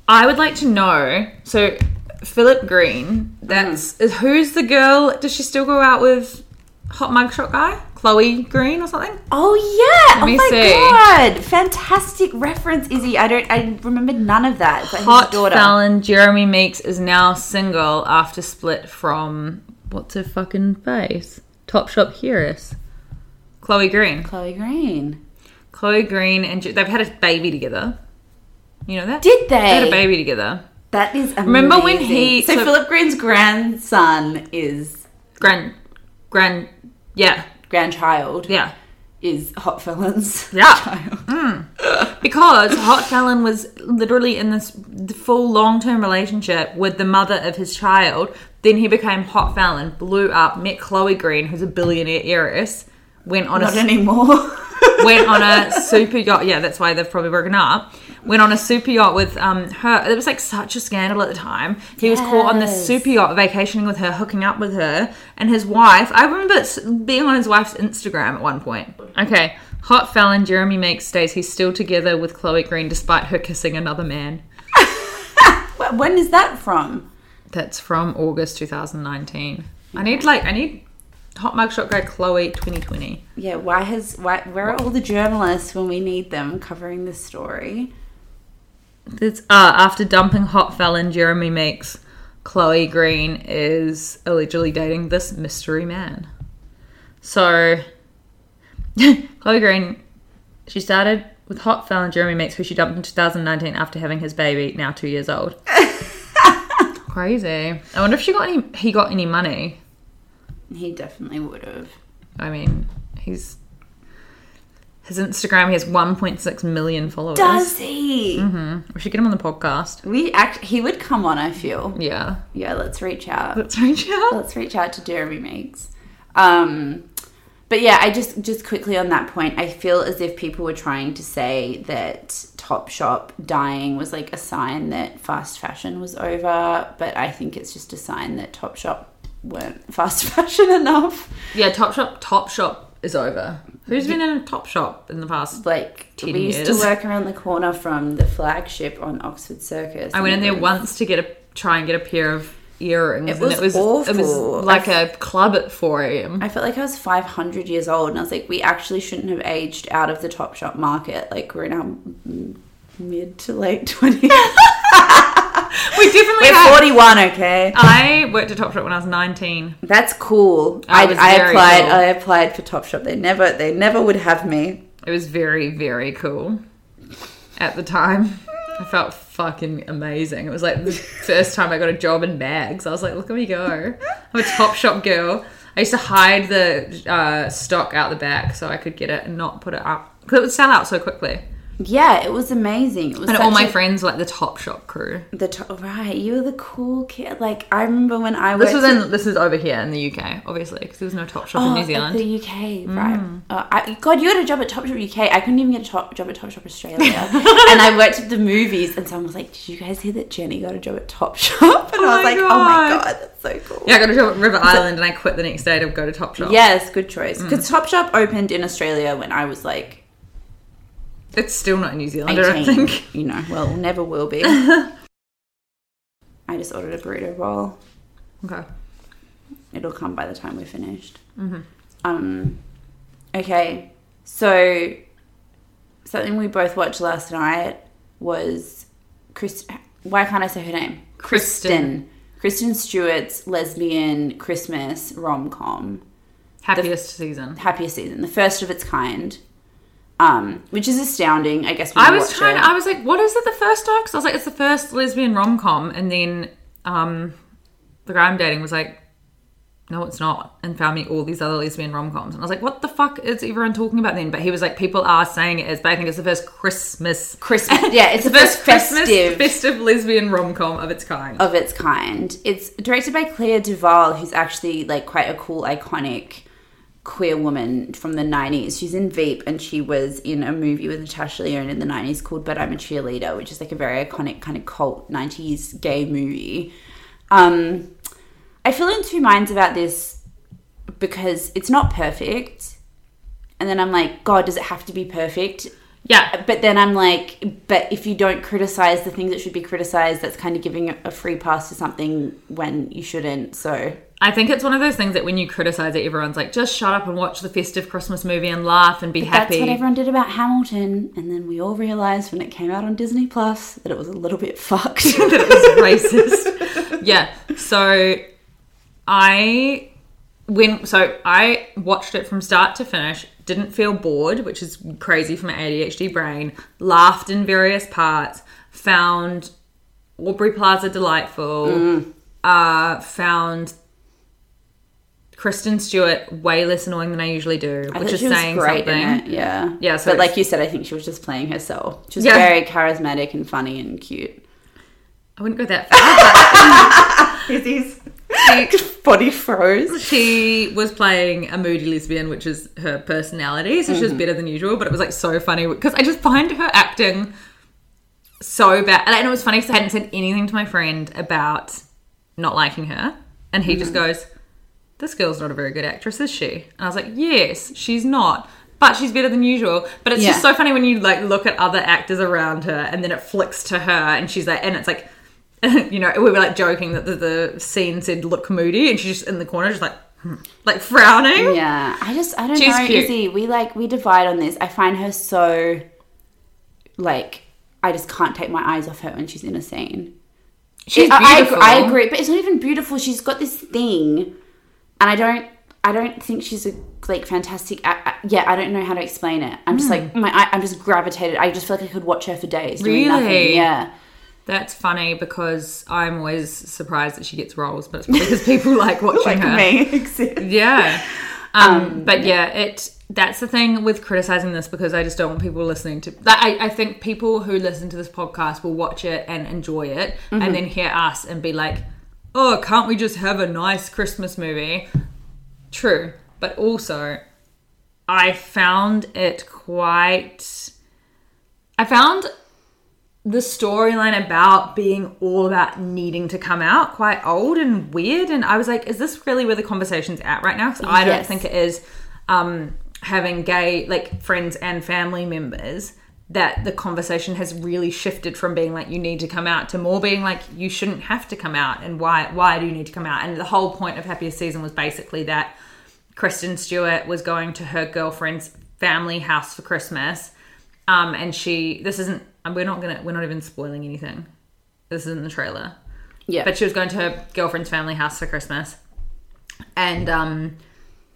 I would like to know. So, Philip Green. That's Mm-hmm. who's the girl? Does she still go out with hot mugshot guy, Chloe Green or something? Oh yeah! me oh my see. god! Fantastic reference, Izzy. I don't. I remembered none of that. But his Hot daughter. Felon Jeremy Meeks is now single after split from what's her fucking face? Topshop Heiress. Chloe Green. Chloe Green. Chloe Green and they've had a baby together. You know that? Did they? They had a baby together. That is amazing. Remember when he- So, so- Philip Green's grandson is Grand, grand, yeah, grandchild yeah, is Hot Felon's Yeah. child. Hmm. because Hot Felon was literally in this full long term relationship with the mother of his child. Then he became Hot Felon, blew up, met Chloe Green, who's a billionaire heiress, went on Not a anymore. went on a super yacht. Yeah, that's why they've probably broken up. Went on a super yacht with um her. It was like such a scandal at the time. He was caught on this super yacht vacationing with her, hooking up with her, and his wife. I remember being on his wife's Instagram at one point. Okay, hot felon Jeremy Meeks stays he's still together with Chloe Green despite her kissing another man. When is that from? That's from August 2019. I need like I need hot mugshot guy Chloe 2020. Yeah, why has why where are all the journalists when we need them covering this story? It's uh, after dumping hot felon Jeremy Meeks, Chloe Green is allegedly dating this mystery man. So, Chloe Green, she started with hot felon Jeremy Meeks, who she dumped in 2019 after having his baby, now two years old. Crazy. I wonder if she got any. He got any money. He definitely would have. I mean, he's his Instagram. He has 1.6 million followers. Does he? We should get him on the podcast. We act. He would come on. I feel. Yeah, Yeah, let's reach out. let's reach out. let's reach out to Jeremy Meeks. Um, but yeah, I just just quickly on that point, I feel as if people were trying to say that Topshop dying was like a sign that fast fashion was over, but I think it's just a sign that Topshop weren't fast fashion enough. Yeah, Topshop. Topshop is over. Who's been in a Topshop in the past? Like 10 we used to work around the corner from the flagship on Oxford Circus. I went in there was- once to get a try and get a pair of earrings. It and was it was awful. It was like a club at four a.m. I felt like I was 500 years old, and I was like, we actually shouldn't have aged out of the Topshop market. Like, we're in our mid to late 20s. We definitely We're had. 41, okay? I worked at Topshop when I was nineteen. That's cool. I I, was I very applied. cool. I applied for Topshop. They never, they never would have me. It was very, very cool at the time. I felt fucking amazing. It was like the first time I got a job in bags. I was like, look at me go. I'm a top shop girl. I used to hide the uh, stock out the back so I could get it and not put it up. Because it would sell out so quickly. Yeah, it was amazing. It was And all my a- friends were like the top shop crew. The top, right, you were the cool kid. Like I remember when I This was at- in this is over here in the UK, obviously, because there was no top shop Oh, in New Zealand. the UK, right? Uh, I, God, you got a job at Top Shop UK. I couldn't even get a top, job at Top Shop Australia, and I worked at the movies. And someone was like, "Did you guys hear that Jenny got a job at Top Shop?" And I was like, "Oh my God. god, that's so cool." yeah, I got a job at River Island and I quit the next day to go to Top Shop. Yes, good choice. Because Top Shop opened in Australia when I was like It's still not in New Zealand, 18. I don't think. You know, well, never will be. I just ordered a burrito bowl. Okay. It'll come by the time we're finished. Um, okay, so something we both watched last night was Chris. Why can't I say her name? Kristen. Kristen Stewart's lesbian Christmas rom com, Happiest season. happiest season, the first of its kind. Um, which is astounding. I guess when I was trying. it. I was like, "What is it? The first of?" Because I was like, "It's the first lesbian rom com," and then um, the guy I'm dating was like, "No, it's not," and found me all these other lesbian rom coms, and I was like, "What the fuck is everyone talking about then?" But he was like, "People are saying it is, but I think it's the first Christmas, Christmas. Yeah, it's the the first first Christmas festive festive lesbian rom com of its kind." of its kind. It's directed by Claire DuVall, who's actually like quite a cool, iconic queer woman from the 90s. She's in Veep and she was in a movie with Natasha Lyonne in the 90s called But I'm a Cheerleader, which is like a very iconic kind of cult 90s gay movie. Um, I feel in two minds about this because it's not perfect. And then I'm like, God, does it have to be perfect? yeah, But then I'm like, but if you don't criticize the things that should be criticized, that's kind of giving a free pass to something when you shouldn't. So I think it's one of those things that when you criticize it, everyone's like, "Just shut up and watch the festive Christmas movie and laugh and be happy." that's what everyone did about Hamilton. And then we all realized when it came out on Disney Plus that it was a little bit fucked. that it was racist. yeah. So I when so I watched it from start to finish, didn't feel bored, which is crazy for my ADHD brain, laughed in various parts, found Aubrey Plaza delightful, uh found Kristen Stewart way less annoying than I usually do, I which is she was saying great something. in it. Yeah. Yeah, so but like you said, I think she was just playing herself. She was Yeah. very charismatic and funny and cute. I wouldn't go that far. Is his but body froze? she was playing a moody lesbian, which is her personality, so she Mm-hmm. was better than usual. But it was like so funny because I just find her acting so bad. And it was funny because I hadn't said anything to my friend about not liking her. And he just goes, This girl's not a very good actress, is she? And I was like, Yes, she's not. But she's better than usual. But it's just so funny when you like look at other actors around her and then it flicks to her and she's like, and it's like, you know, we were like joking that the, the scene said look moody and she's just in the corner, just like, hmm, like frowning. Yeah, I just I don't She's know, cute. Izzy. We like we divide on this. I find her so like I just can't take my eyes off her when she's in a scene. She's I, I, beautiful. agree, I agree, but it's not even beautiful. She's got this thing, and I don't I don't think she's a like fantastic. I, I, yeah, I don't know how to explain it. I'm just like hmm. my I, I'm just gravitated. I just feel like I could watch her for days. Doing Really? Nothing. Yeah. That's funny because I'm always surprised that she gets roles, but it's probably because people like watching her. me, exist. Yeah. Um, um but yeah, it that's the thing with criticizing this because I just don't want people listening to like, I, I think people who listen to this podcast will watch it and enjoy it and mm-hmm. then hear us and be like, Oh, can't we just have a nice Christmas movie? True. But also I found it quite I found the storyline about being all about needing to come out quite old and weird and i was like is this really where the conversation's at right now because i don't think it is um having gay like friends and family members that the conversation has really shifted from being like you need to come out to more being like you shouldn't have to come out and why why do you need to come out and the whole point of happiest season was basically that Kristen Stewart was going to her girlfriend's family house for Christmas. Um, and she, this isn't, and we're not gonna, we're not even spoiling anything. This is in the trailer. Yeah. But she was going to her girlfriend's family house for Christmas. And, um,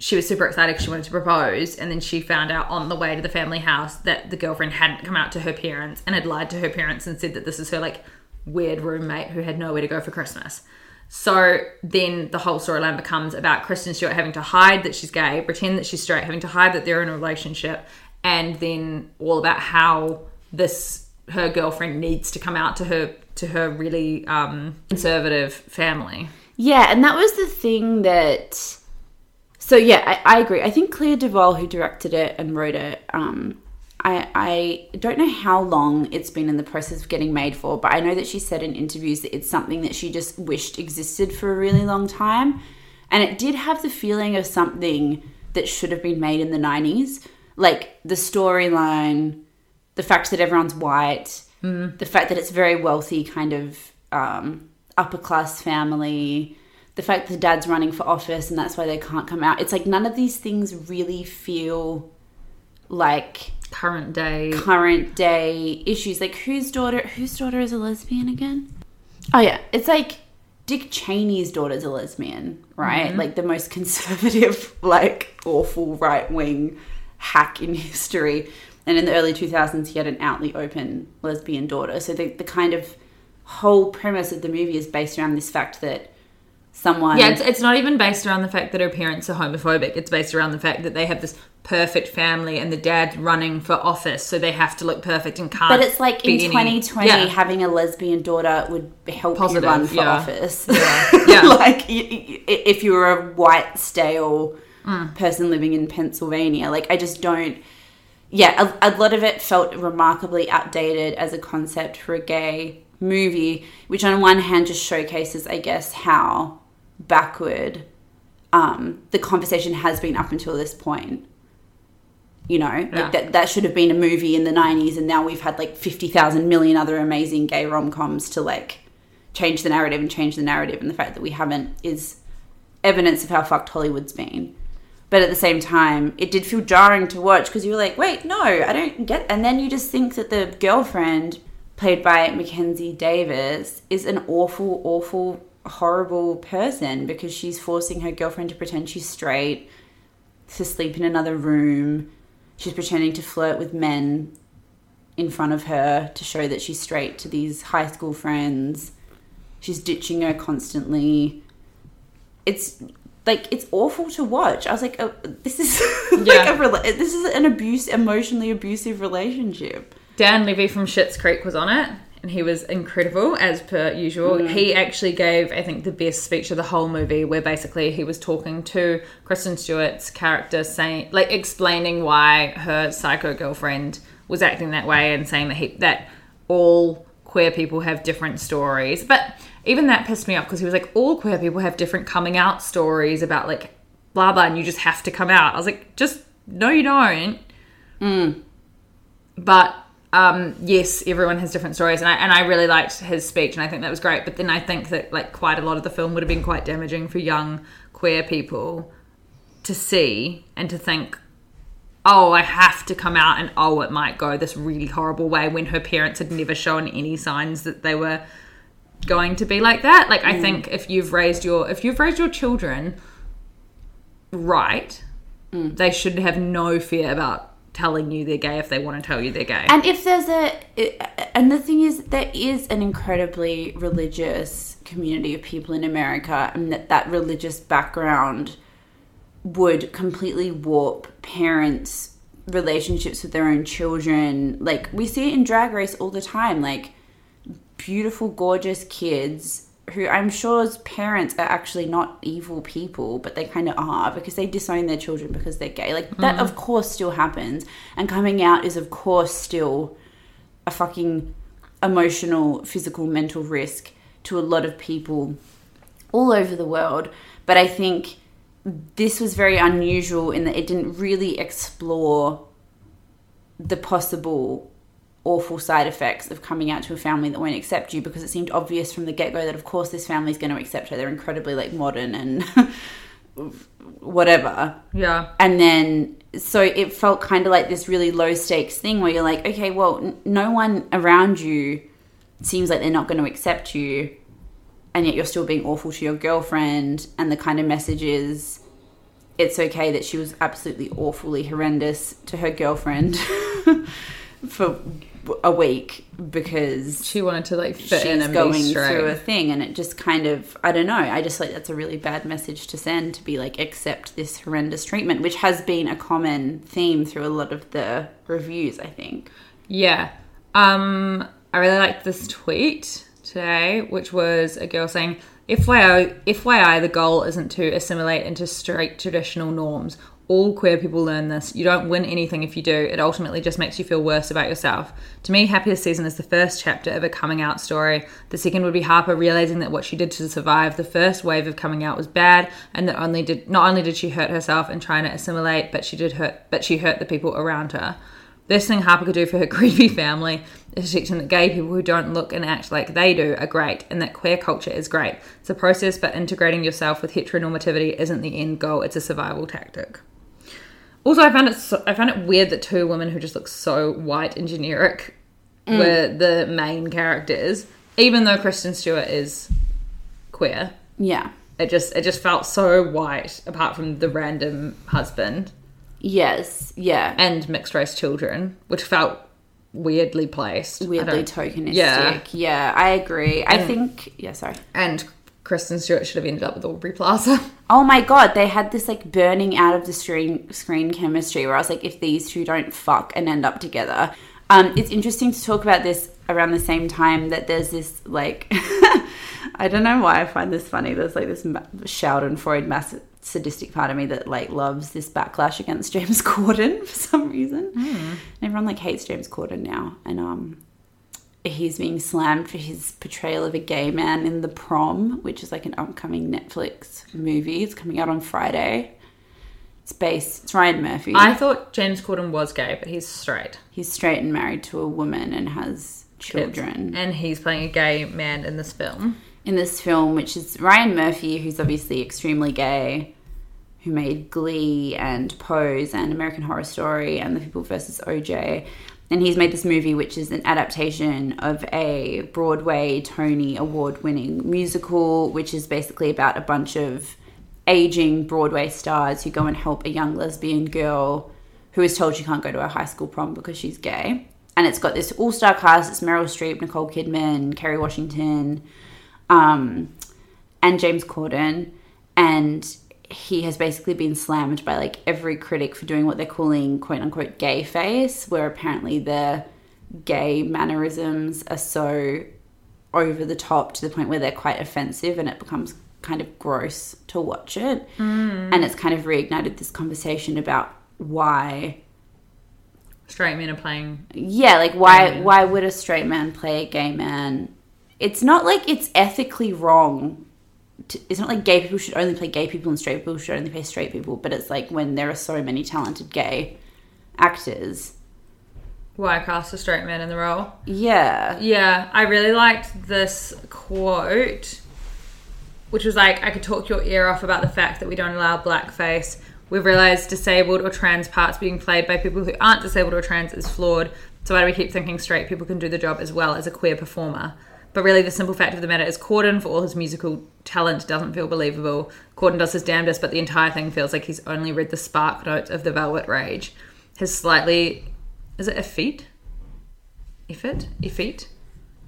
she was super excited 'cause she wanted to propose. And then she found out on the way to the family house that the girlfriend hadn't come out to her parents and had lied to her parents and said that this is her, like, weird roommate who had nowhere to go for Christmas. So then the whole storyline becomes about Kristen Stewart having to hide that she's gay, pretend that she's straight, having to hide that they're in a relationship, and then all about how this her girlfriend needs to come out to her to her really um, conservative family. Yeah, and that was the thing that. So yeah, I, I agree. I think Claire DuVall, who directed it and wrote it, um, I I don't know how long it's been in the process of getting made for, but I know that she said in interviews that it's something that she just wished existed for a really long time, and it did have the feeling of something that should have been made in the nineties, like the storyline, the fact that everyone's white, the fact that it's very wealthy, kind of um, upper class family, the fact that the dad's running for office and that's why they can't come out. It's like none of these things really feel like Current day, current day issues. Like whose daughter? Whose daughter is a lesbian again? Oh yeah, it's like Dick Cheney's daughter's a lesbian, right? Mm-hmm. Like the most conservative, like awful right wing hack in history. And in the early 2000s, he had an outly open lesbian daughter. So the, the kind of whole premise of the movie is based around this fact that someone yeah, it's, it's not even based around the fact that her parents are homophobic. It's based around the fact that they have this perfect family and the dad's running for office, so they have to look perfect and can't. But it's like in be any- 2020, Yeah. having a lesbian daughter would help Positive, you run for yeah. office. Yeah. like y- y- if you were a white, stale Mm. person living in Pennsylvania. Like, I just don't. Yeah, a, a lot of it felt remarkably outdated as a concept for a gay movie, which on one hand just showcases, I guess, how backward um, the conversation has been up until this point. You know, Yeah. like that, that should have been a movie in the 90s, and now we've had like 50,000 million other amazing gay rom coms to like change the narrative and change the narrative. And the fact that we haven't is evidence of how fucked Hollywood's been. But at the same time, it did feel jarring to watch because you were like, wait, no, I don't get. And then you just think that the girlfriend, played by Mackenzie Davis, is an awful, awful, horrible person because she's forcing her girlfriend to pretend she's straight, to sleep in another room. She's pretending to flirt with men in front of her to show that she's straight to these high school friends. She's ditching her constantly. It's like it's awful to watch. I was like, oh, this is like Yeah. a rela- this is an abuse, emotionally abusive relationship. Dan Levy from Schitt's Creek was on it, and he was incredible as per usual. Mm. He actually gave, I think, the best speech of the whole movie, where basically he was talking to Kristen Stewart's character, saying, like, explaining why her psycho girlfriend was acting that way, and saying that he that all queer people have different stories. But even that pissed me off because he was like, all queer people have different coming out stories about like blah blah, and you just have to come out. I was like, just no, you don't. Mm. But um, yes, everyone has different stories, and I and I really liked his speech, and I think that was great. But then I think that like quite a lot of the film would have been quite damaging for young queer people to see and to think, oh, I have to come out, and oh, it might go this really horrible way when her parents had never shown any signs that they were going to be like that. Like I think if you've raised your if you've raised your children right, they should have no fear about telling you they're gay if they want to tell you they're gay. And if there's a, and the thing is, there is an incredibly religious community of people in America, and that that religious background would completely warp parents' relationships with their own children. Like we see it in Drag Race all the time. Like beautiful, gorgeous kids who I'm sure's parents are actually not evil people, but they kind of are because they disown their children because they're gay. Like that, mm-hmm. of course, still happens, and coming out is, of course, still a fucking emotional, physical, mental risk to a lot of people all over the world. But I think this was very unusual in that it didn't really explore the possible awful side effects of coming out to a family that won't accept you because it seemed obvious from the get-go that of course this family's going to accept her. They're incredibly like modern and whatever. Yeah. and then so it felt kind of like this really low stakes thing where you're like okay well n- no one around you seems like they're not going to accept you and yet you're still being awful to your girlfriend. And the kind of message is it's okay that she was absolutely awfully horrendous to her girlfriend for a week because She wanted to like fit in and going through a thing and it just kind of i don't know i just like that's a really bad message to send to be like accept this horrendous treatment which has been a common theme through a lot of the reviews i think Yeah. Um, I really liked this tweet today, which was a girl saying, FYI, FYI, the goal isn't to assimilate into straight traditional norms. All queer people learn this. You don't win anything if you do. It ultimately just makes you feel worse about yourself. To me, Happiest Season is the first chapter of a coming out story. The second would be Harper realizing that what she did to survive the first wave of coming out was bad, and that only did not only did she hurt herself in trying to assimilate, but she did hurt, but she hurt the people around her. Best thing Harper could do for her creepy family is teach them that gay people who don't look and act like they do are great and that queer culture is great. It's a process, but integrating yourself with heteronormativity isn't the end goal, it's a survival tactic. Also, I found it so, I found it weird that two women who just look so white and generic mm. were the main characters, even though Kristen Stewart is queer. yeah It just it just felt so white, apart from the random husband yes yeah and mixed race children, which felt weirdly placed. Weirdly tokenistic Yeah. yeah. i agree i think yeah sorry And Kristen Stewart should have ended up with Aubrey Plaza. Oh my god, they had this like burning out of the screen screen chemistry where I was like, if these two don't fuck and end up together. Um, it's interesting to talk about this around the same time that there's this like I don't know why I find this funny. There's like this ma- Schadenfreude mass sadistic part of me that like loves this backlash against James Corden for some reason. And everyone like hates James Corden now, and um, he's being slammed for his portrayal of a gay man in The Prom, which is like an upcoming Netflix movie. It's coming out on Friday. It's based. It's Ryan Murphy. I thought James Corden was gay, but he's straight. He's straight and married to a woman and has children. And he's playing a gay man in this film. in this film, which is Ryan Murphy, who's obviously extremely gay, who made Glee and Pose and American Horror Story and The People vs. OJ. And he's made this movie, which is an adaptation of a Broadway Tony Award winning musical, which is basically about a bunch of aging Broadway stars who go and help a young lesbian girl who is told she can't go to her high school prom because she's gay. And it's got this all star cast it's Meryl Streep, Nicole Kidman, Kerry Washington, um, and James Corden. And he has basically been slammed by like every critic for doing what they're calling quote unquote gay face, where apparently the gay mannerisms are so over the top to the point where they're quite offensive and it becomes kind of gross to watch it. Mm. And it's kind of reignited this conversation about why straight men are playing. Yeah, like why why would a straight man play a gay man? It's not like it's ethically wrong. To, it's not like gay people should only play gay people and straight people should only play straight people. But it's like when there are so many talented gay actors. Why cast a straight man in the role? Yeah, Yeah, I really liked this quote, which was like, I could talk your ear off about the fact that we don't allow blackface. We've realized disabled or trans parts being played by people who aren't disabled or trans is flawed. So why do we keep thinking straight people can do the job as well as a queer performer? But really, the simple fact of the matter is, Corden, for all his musical talent, doesn't feel believable. Corden does his damnedest, but the entire thing feels like he's only read the SparkNotes of the Velvet Rage. His slightly, is it effete? Effete? Effete?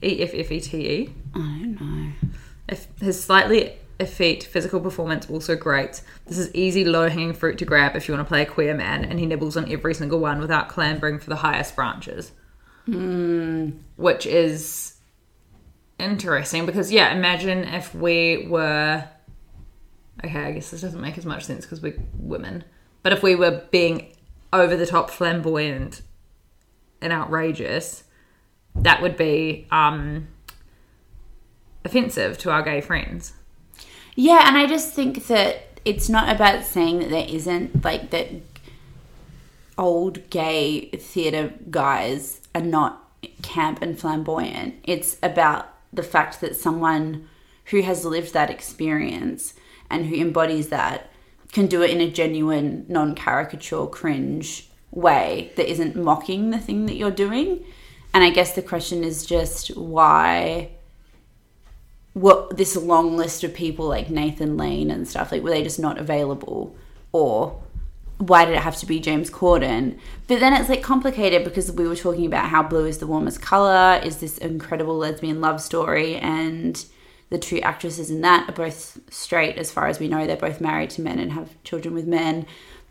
E F F E T E. I don't know. If his slightly effete physical performance also great. This is easy, low hanging fruit to grab if you want to play a queer man, and he nibbles on every single one without clambering for the highest branches. Hmm. Which is interesting because, yeah, imagine if we were. Okay, I guess this doesn't make as much sense because we're women. But if we were being over the top flamboyant and outrageous, that would be um, offensive to our gay friends. Yeah, and I just think that it's not about saying that there isn't like that old gay theatre guys are not camp and flamboyant. It's about the fact that someone who has lived that experience and who embodies that can do it in a genuine, non caricature, cringe way that isn't mocking the thing that you're doing. And I guess the question is just why what this long list of people like Nathan Lane and stuff like were they just not available or why did it have to be James Corden? But then it's like complicated because we were talking about how blue is the warmest color, is this incredible lesbian love story, and the two actresses in that are both straight as far as we know. They're both married to men and have children with men.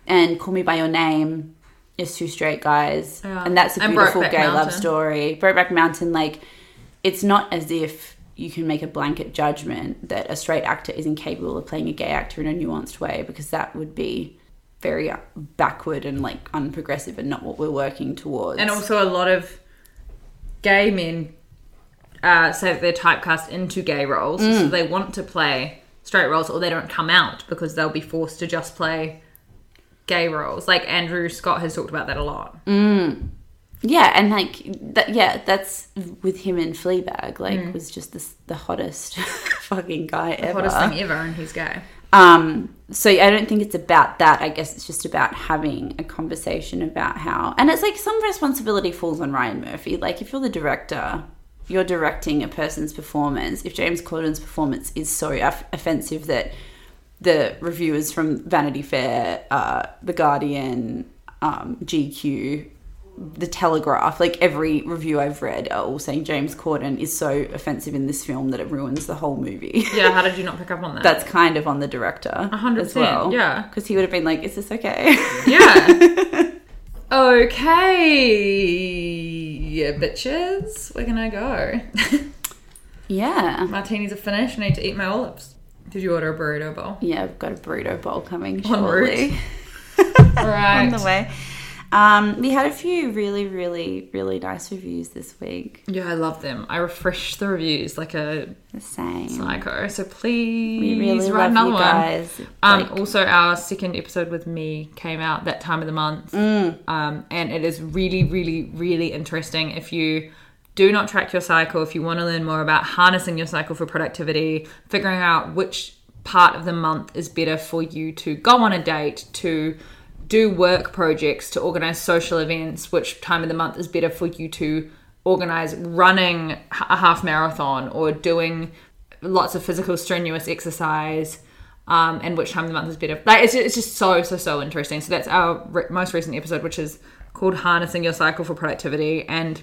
And Call Me by Your Name is two straight guys, Yeah. and that's a beautiful gay love Mountain. story. Brokeback Mountain, like it's not as if you can make a blanket judgment that a straight actor is incapable of playing a gay actor in a nuanced way because that would be very backward and like unprogressive and not what we're working towards. And also, a lot of gay men uh, say that they're typecast into gay roles, so mm. they want to play straight roles, or they don't come out because they'll be forced to just play gay roles. Like Andrew Scott has talked about that a lot. Mm. yeah, and like that, yeah, that's with him in Fleabag. Like, mm. was just this, the hottest fucking guy ever. Hottest thing ever, and he's gay. Um, so I don't think it's about that. I guess it's just about having a conversation about how, and it's like some responsibility falls on Ryan Murphy. Like if you're the director, you're directing a person's performance. If James Corden's performance is so off- offensive that the reviewers from Vanity Fair, uh, The Guardian, um, GQ, The Telegraph, like every review I've read oh, are all saying James Corden is so offensive in this film that it ruins the whole movie. Yeah, how did you not pick up on that? that's kind of on the director hundred as well. yeah. because he would have been like, "Is this okay?" yeah. okay, yeah, bitches, we're gonna go. yeah, Martinis are finished. I need to eat my olives. Did you order a burrito bowl? yeah. I've got a burrito bowl coming shortly Right. on the way. Um, we had a few really, really, really nice reviews this week. Yeah, I love them. I refresh the reviews like a The same. psycho. So please we really write love another you one. Um, Like, also, our second episode with me came out that time of the month, Mm. um, and it is really, really, really interesting. If you do not track your cycle, if you want to learn more about harnessing your cycle for productivity, figuring out which part of the month is better for you to go on a date, to do work projects, to organize social events, which time of the month is better for you to organize running a half marathon or doing lots of physical strenuous exercise um, and which time of the month is better. Like it's, it's just so so so interesting. So that's our re- most recent episode, which is called "Harnessing Your Cycle for Productivity," and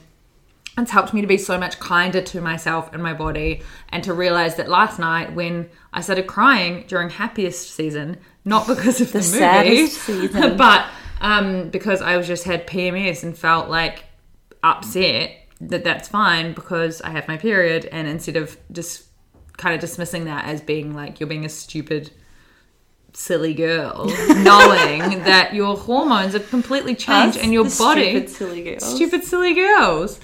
it's helped me to be so much kinder to myself and my body, and to realize that last night when I started crying during happiest season, not because of the, movie, but um, because I was just had PMS and felt like upset that that's fine because I have my period, and instead of just kind of dismissing that as being like you're being a stupid silly girl, knowing that your hormones have completely changed Us, and your the body. stupid, silly girls. Stupid, silly girls.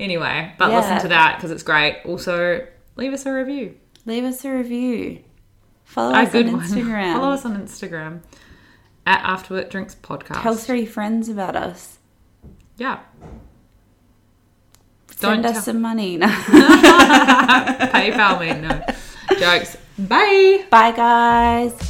Anyway, but listen to that because it's great. Also, leave us a review. Leave us a review. Follow A us good on one. Instagram. Follow us on Instagram at After Work Drinks Podcast. Tell three friends about us. yeah. Send Don't us tell- some money. No. PayPal me. No. Jokes. Bye. Bye, guys.